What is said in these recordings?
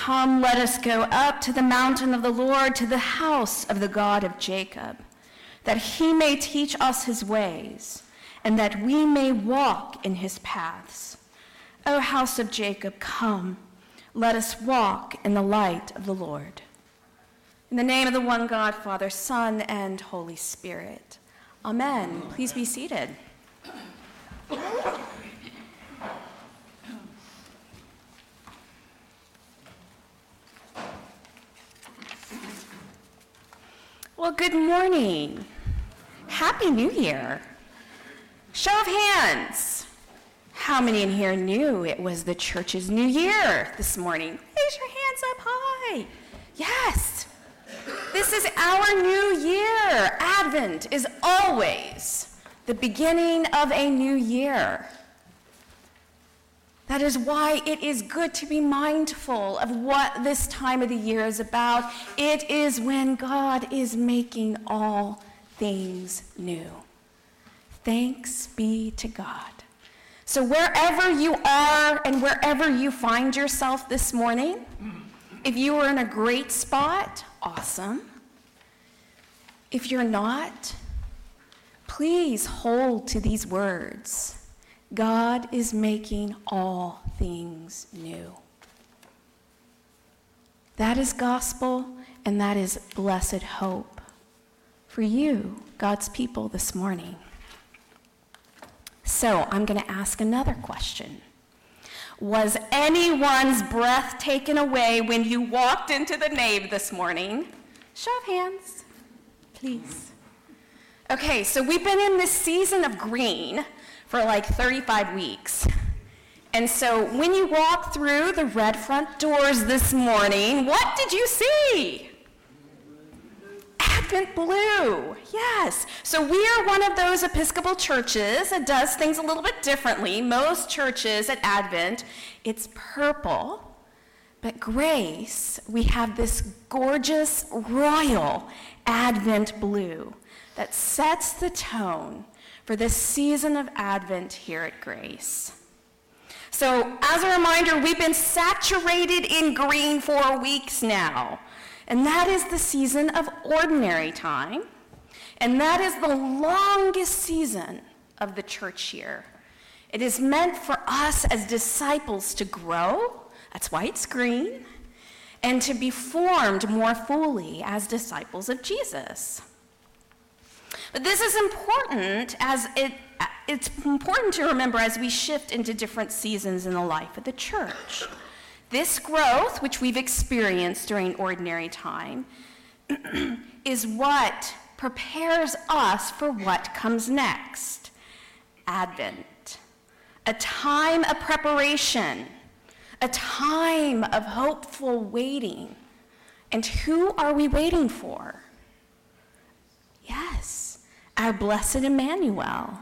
Come, let us go up to the mountain of the Lord, to the house of the God of Jacob, that he may teach us his ways, and that we may walk in his paths. O house of Jacob, come, let us walk in the light of the Lord. In the name of the one God, Father, Son, and Holy Spirit. Amen. Please be seated. Well, good morning. Happy New Year. Show of hands. How many in here knew it was the church's new year this morning? Raise your hands up high. Yes. This is our new year. Advent is always the beginning of a new year. That is why it is good to be mindful of what this time of the year is about. It is when God is making all things new. Thanks be to God. So, wherever you are and wherever you find yourself this morning, if you are in a great spot, awesome. If you're not, please hold to these words. God is making all things new. That is gospel, and that is blessed hope for you, God's people, this morning. So I'm going to ask another question. Was anyone's breath taken away when you walked into the nave this morning? Show of hands, please. Okay, so we've been in this season of green for like 35 weeks. And so when you walk through the red front doors this morning, what did you see? Advent blue, yes. So we are one of those Episcopal churches that does things a little bit differently. Most churches at Advent, it's purple. But Grace, we have this gorgeous royal Advent blue that sets the tone for this season of Advent here at Grace. So, as a reminder, we've been saturated in green for weeks now. And that is the season of ordinary time. And that is the longest season of the church year. It is meant for us as disciples to grow, that's why it's green, and to be formed more fully as disciples of Jesus. This is important as it, it's important to remember as we shift into different seasons in the life of the church. This growth, which we've experienced during ordinary time, is what prepares us for what comes next Advent. A time of preparation, a time of hopeful waiting. And who are we waiting for? Yes our blessed Emmanuel,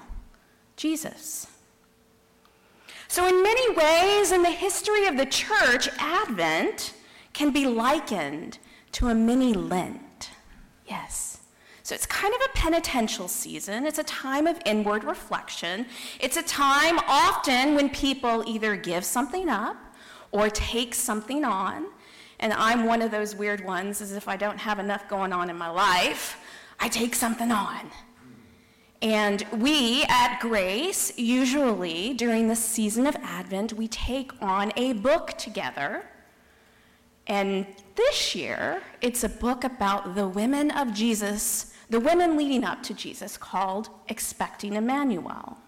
Jesus. So, in many ways, in the history of the church, Advent can be likened to a mini Lent. Yes. So, it's kind of a penitential season. It's a time of inward reflection. It's a time often when people either give something up or take something on. And I'm one of those weird ones, as if I don't have enough going on in my life, I take something on. And we at Grace, usually during the season of Advent, we take on a book together. And this year, it's a book about the women of Jesus, the women leading up to Jesus, called Expecting Emmanuel.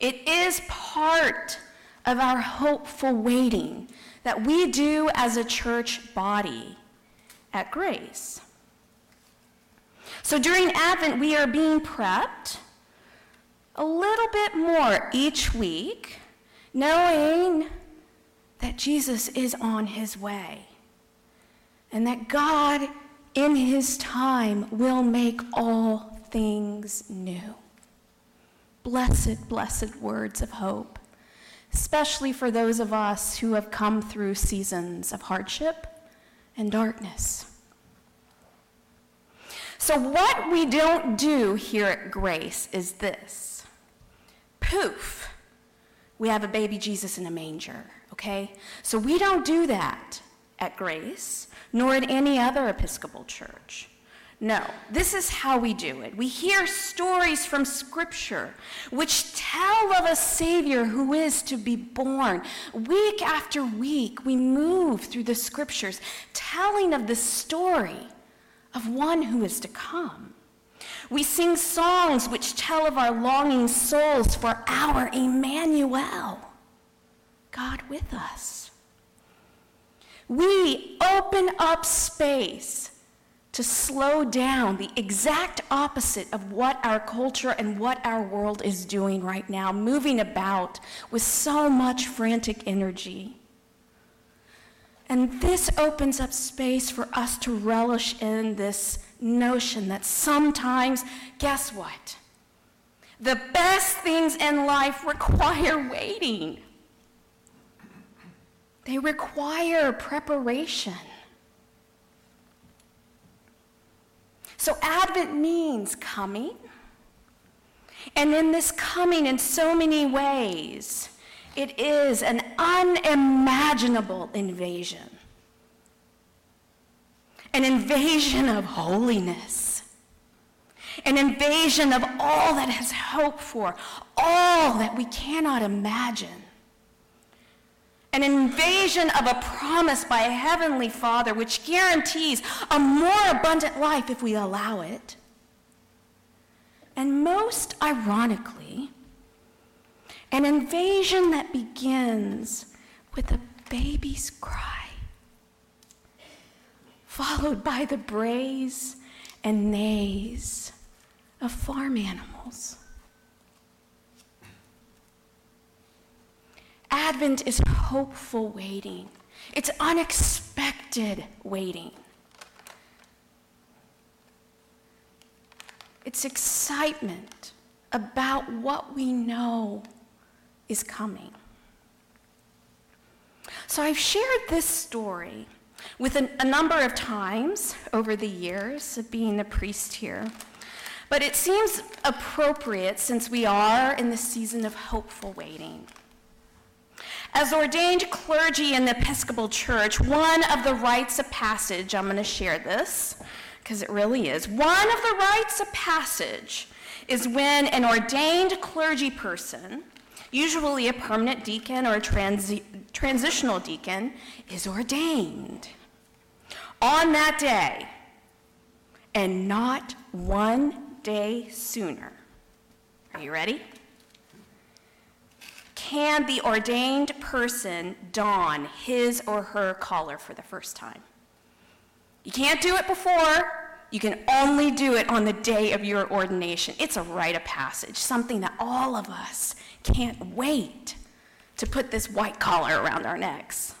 It is part of our hopeful waiting that we do as a church body at Grace. So during Advent, we are being prepped a little bit more each week, knowing that Jesus is on his way and that God, in his time, will make all things new. Blessed, blessed words of hope, especially for those of us who have come through seasons of hardship and darkness. So, what we don't do here at Grace is this poof, we have a baby Jesus in a manger, okay? So we don't do that at Grace, nor at any other Episcopal church. No, this is how we do it. We hear stories from Scripture which tell of a Savior who is to be born. Week after week, we move through the Scriptures telling of the story of one who is to come. We sing songs which tell of our longing souls for our Emmanuel, God with us. We open up space to slow down the exact opposite of what our culture and what our world is doing right now, moving about with so much frantic energy. And this opens up space for us to relish in this notion that sometimes, guess what? The best things in life require waiting. They require preparation. So, Advent means coming. And in this coming, in so many ways, it is an unimaginable invasion. An invasion of holiness. An invasion of all that has hope for, all that we cannot imagine. An invasion of a promise by a heavenly Father which guarantees a more abundant life if we allow it. And most ironically, an invasion that begins with a baby's cry, followed by the brays and neighs of farm animals. Advent is hopeful waiting. It's unexpected waiting. It's excitement about what we know is coming. So I've shared this story with a, a, number of times over the years of being a priest here. But it seems appropriate since we are in the season of hopeful waiting. As ordained clergy in the Episcopal Church, one of the rites of passage, I'm going to share this because it really is. One of the rites of passage is when an ordained clergy person usually a permanent deacon or a transi- transitional deacon, is ordained on that day and not one day sooner. Are you ready? Can the ordained person don his or her collar for the first time? You can't do it before. You can only do it on the day of your ordination. It's a rite of passage, something that all of us can't wait to put this white collar around our necks.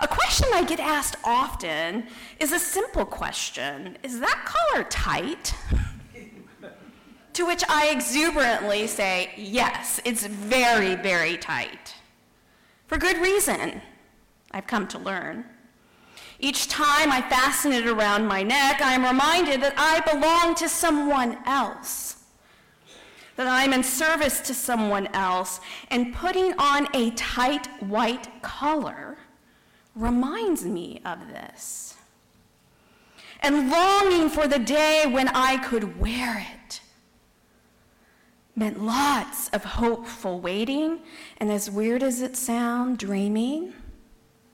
A question I get asked often is a simple question Is that collar tight? to which I exuberantly say, Yes, it's very, very tight. For good reason, I've come to learn. Each time I fasten it around my neck, I am reminded that I belong to someone else that I'm in service to someone else, and putting on a tight white collar reminds me of this. And longing for the day when I could wear it meant lots of hopeful waiting, and as weird as it sounds, dreaming.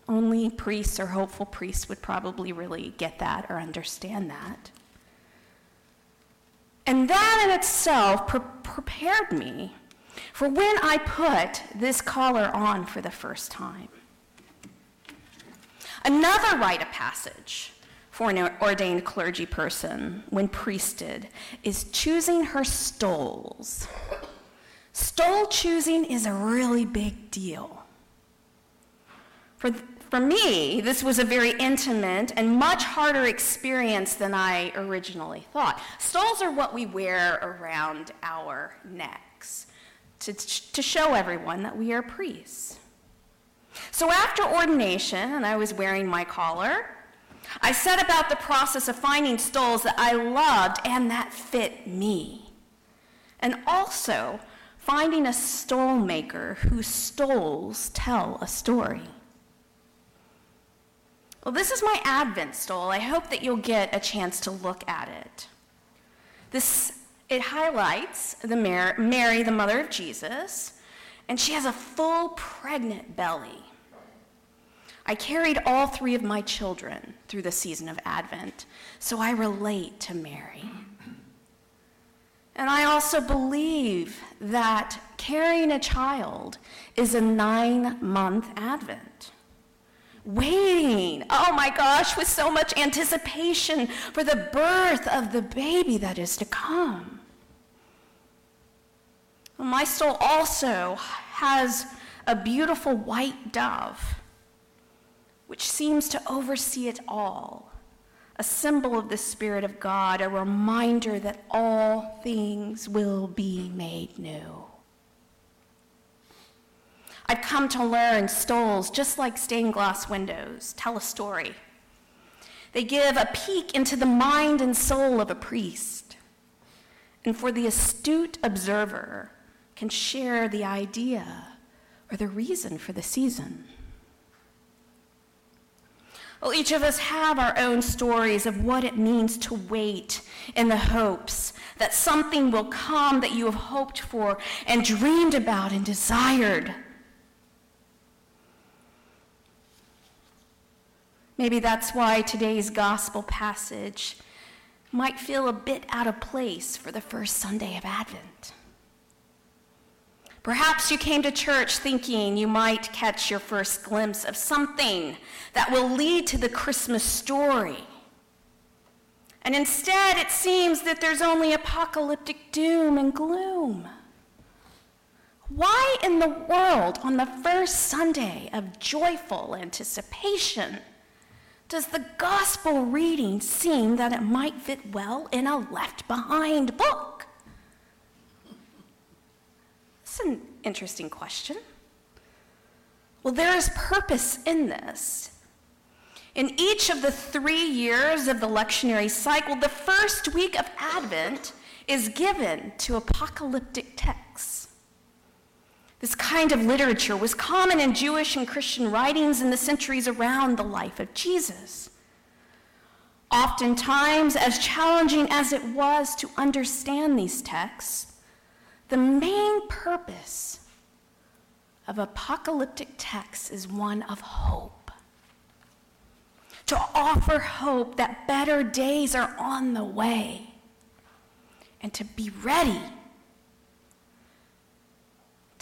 Only priests or hopeful priests would probably really get that or understand that. And that in itself prepared me for when I put this collar on for the first time. Another rite of passage for an ordained clergy person when priested is choosing her stoles. Stole choosing is a really big deal. For, for me, this was a very intimate and much harder experience than I originally thought. Stoles are what we wear around our necks to, to show everyone that we are priests. So after ordination, and I was wearing my collar, I set about the process of finding stoles that I loved and that fit me. And also finding a stole maker whose stoles tell a story. Well, this is my Advent stole. I hope that you'll get a chance to look at it. This, it highlights the Mary, Mary, the mother of Jesus, and she has a full pregnant belly. I carried all three of my children through the season of Advent, so I relate to Mary. And I also believe that carrying a child is a nine month Advent waiting, oh my gosh, with so much anticipation for the birth of the baby that is to come. My soul also has a beautiful white dove, which seems to oversee it all, a symbol of the Spirit of God, a reminder that all things will be made new. I've come to learn stoles, just like stained glass windows, tell a story. They give a peek into the mind and soul of a priest. And for the astute observer, can share the idea or the reason for the season. Well, each of us have our own stories of what it means to wait in the hopes that something will come that you have hoped for and dreamed about and desired. Maybe that's why today's gospel passage might feel a bit out of place for the first Sunday of Advent. Perhaps you came to church thinking you might catch your first glimpse of something that will lead to the Christmas story. And instead, it seems that there's only apocalyptic doom and gloom. Why in the world, on the first Sunday of joyful anticipation, does the gospel reading seem that it might fit well in a left behind book? That's an interesting question. Well, there is purpose in this. In each of the three years of the lectionary cycle, the first week of Advent is given to apocalyptic texts. This kind of literature was common in Jewish and Christian writings in the centuries around the life of Jesus. Oftentimes, as challenging as it was to understand these texts, the main purpose of apocalyptic texts is one of hope. To offer hope that better days are on the way and to be ready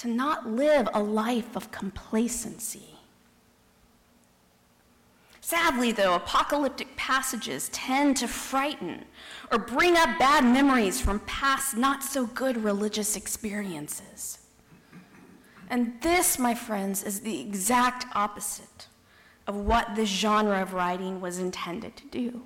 to not live a life of complacency. Sadly, though, apocalyptic passages tend to frighten or bring up bad memories from past not so good religious experiences. And this, my friends, is the exact opposite of what this genre of writing was intended to do.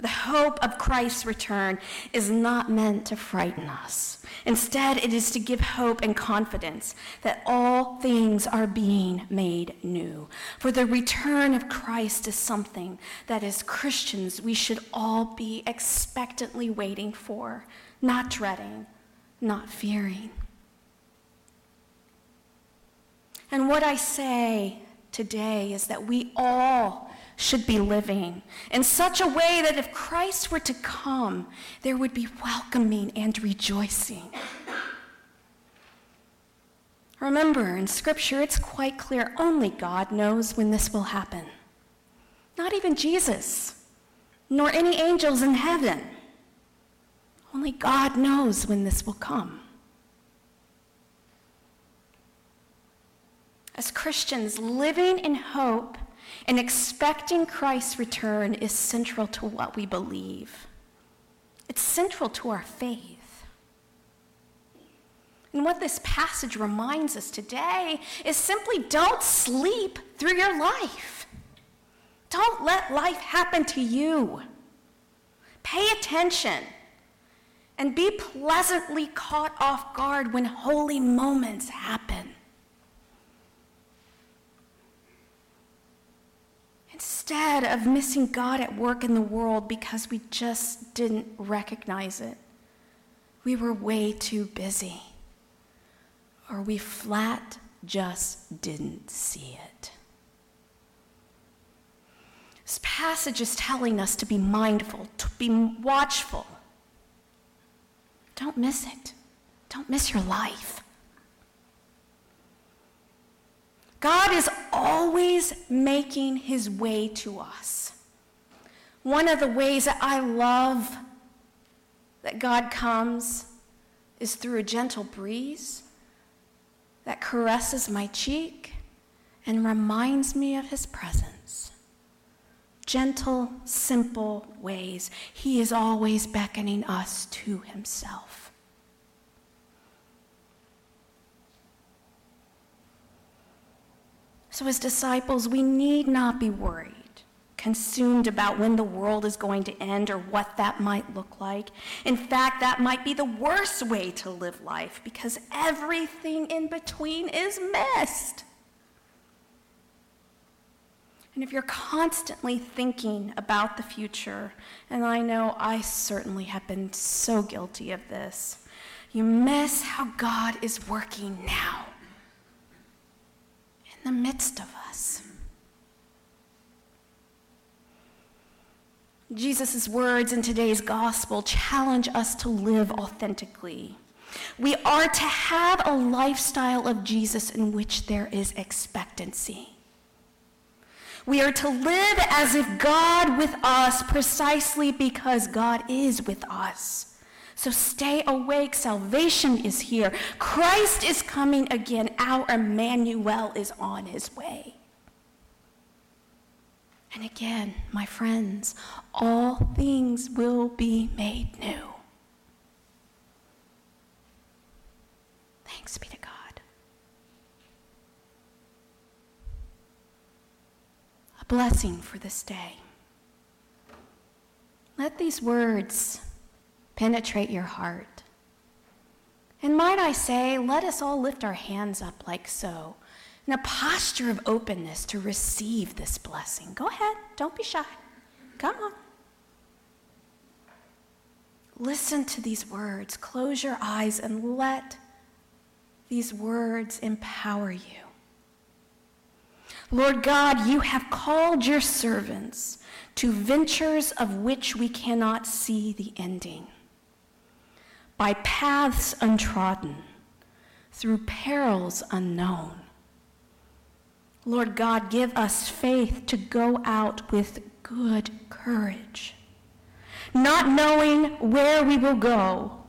The hope of Christ's return is not meant to frighten us. Instead, it is to give hope and confidence that all things are being made new. For the return of Christ is something that as Christians we should all be expectantly waiting for, not dreading, not fearing. And what I say today is that we all should be living in such a way that if Christ were to come, there would be welcoming and rejoicing. Remember, in Scripture, it's quite clear only God knows when this will happen. Not even Jesus, nor any angels in heaven. Only God knows when this will come. As Christians, living in hope and expecting Christ's return is central to what we believe. It's central to our faith. And what this passage reminds us today is simply don't sleep through your life. Don't let life happen to you. Pay attention and be pleasantly caught off guard when holy moments happen. Instead of missing God at work in the world because we just didn't recognize it. we were way too busy, or we flat just didn't see it. This passage is telling us to be mindful, to be watchful. Don't miss it. Don't miss your life. God is always making his way to us. One of the ways that I love that God comes is through a gentle breeze that caresses my cheek and reminds me of his presence. Gentle, simple ways. He is always beckoning us to himself. So, as disciples, we need not be worried consumed about when the world is going to end or what that might look like. In fact, that might be the worst way to live life because everything in between is missed. And if you're constantly thinking about the future, and I know I certainly have been so guilty of this, you miss how God is working now in the midst of us. Jesus' words in today's gospel challenge us to live authentically. We are to have a lifestyle of Jesus in which there is expectancy. We are to live as if God with us precisely because God is with us. So stay awake. Salvation is here. Christ is coming again. Our Emmanuel is on his way. And again, my friends, all things will be made new. Thanks be to God. A blessing for this day. Let these words penetrate your heart. And might I say, let us all lift our hands up like so in a posture of openness to receive this blessing. Go ahead, don't be shy. Come on. Listen to these words, close your eyes, and let these words empower you. Lord God, you have called your servants to ventures of which we cannot see the ending, by paths untrodden, through perils unknown. Lord God, give us faith to go out with good courage, not knowing where we will go,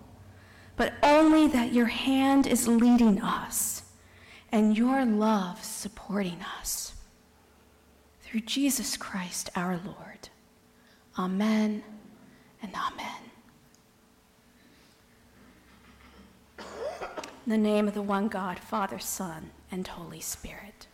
but only that your hand is leading us and your love supporting us. Through Jesus Christ our Lord. Amen and amen. In the name of the one God, Father, Son, and Holy Spirit.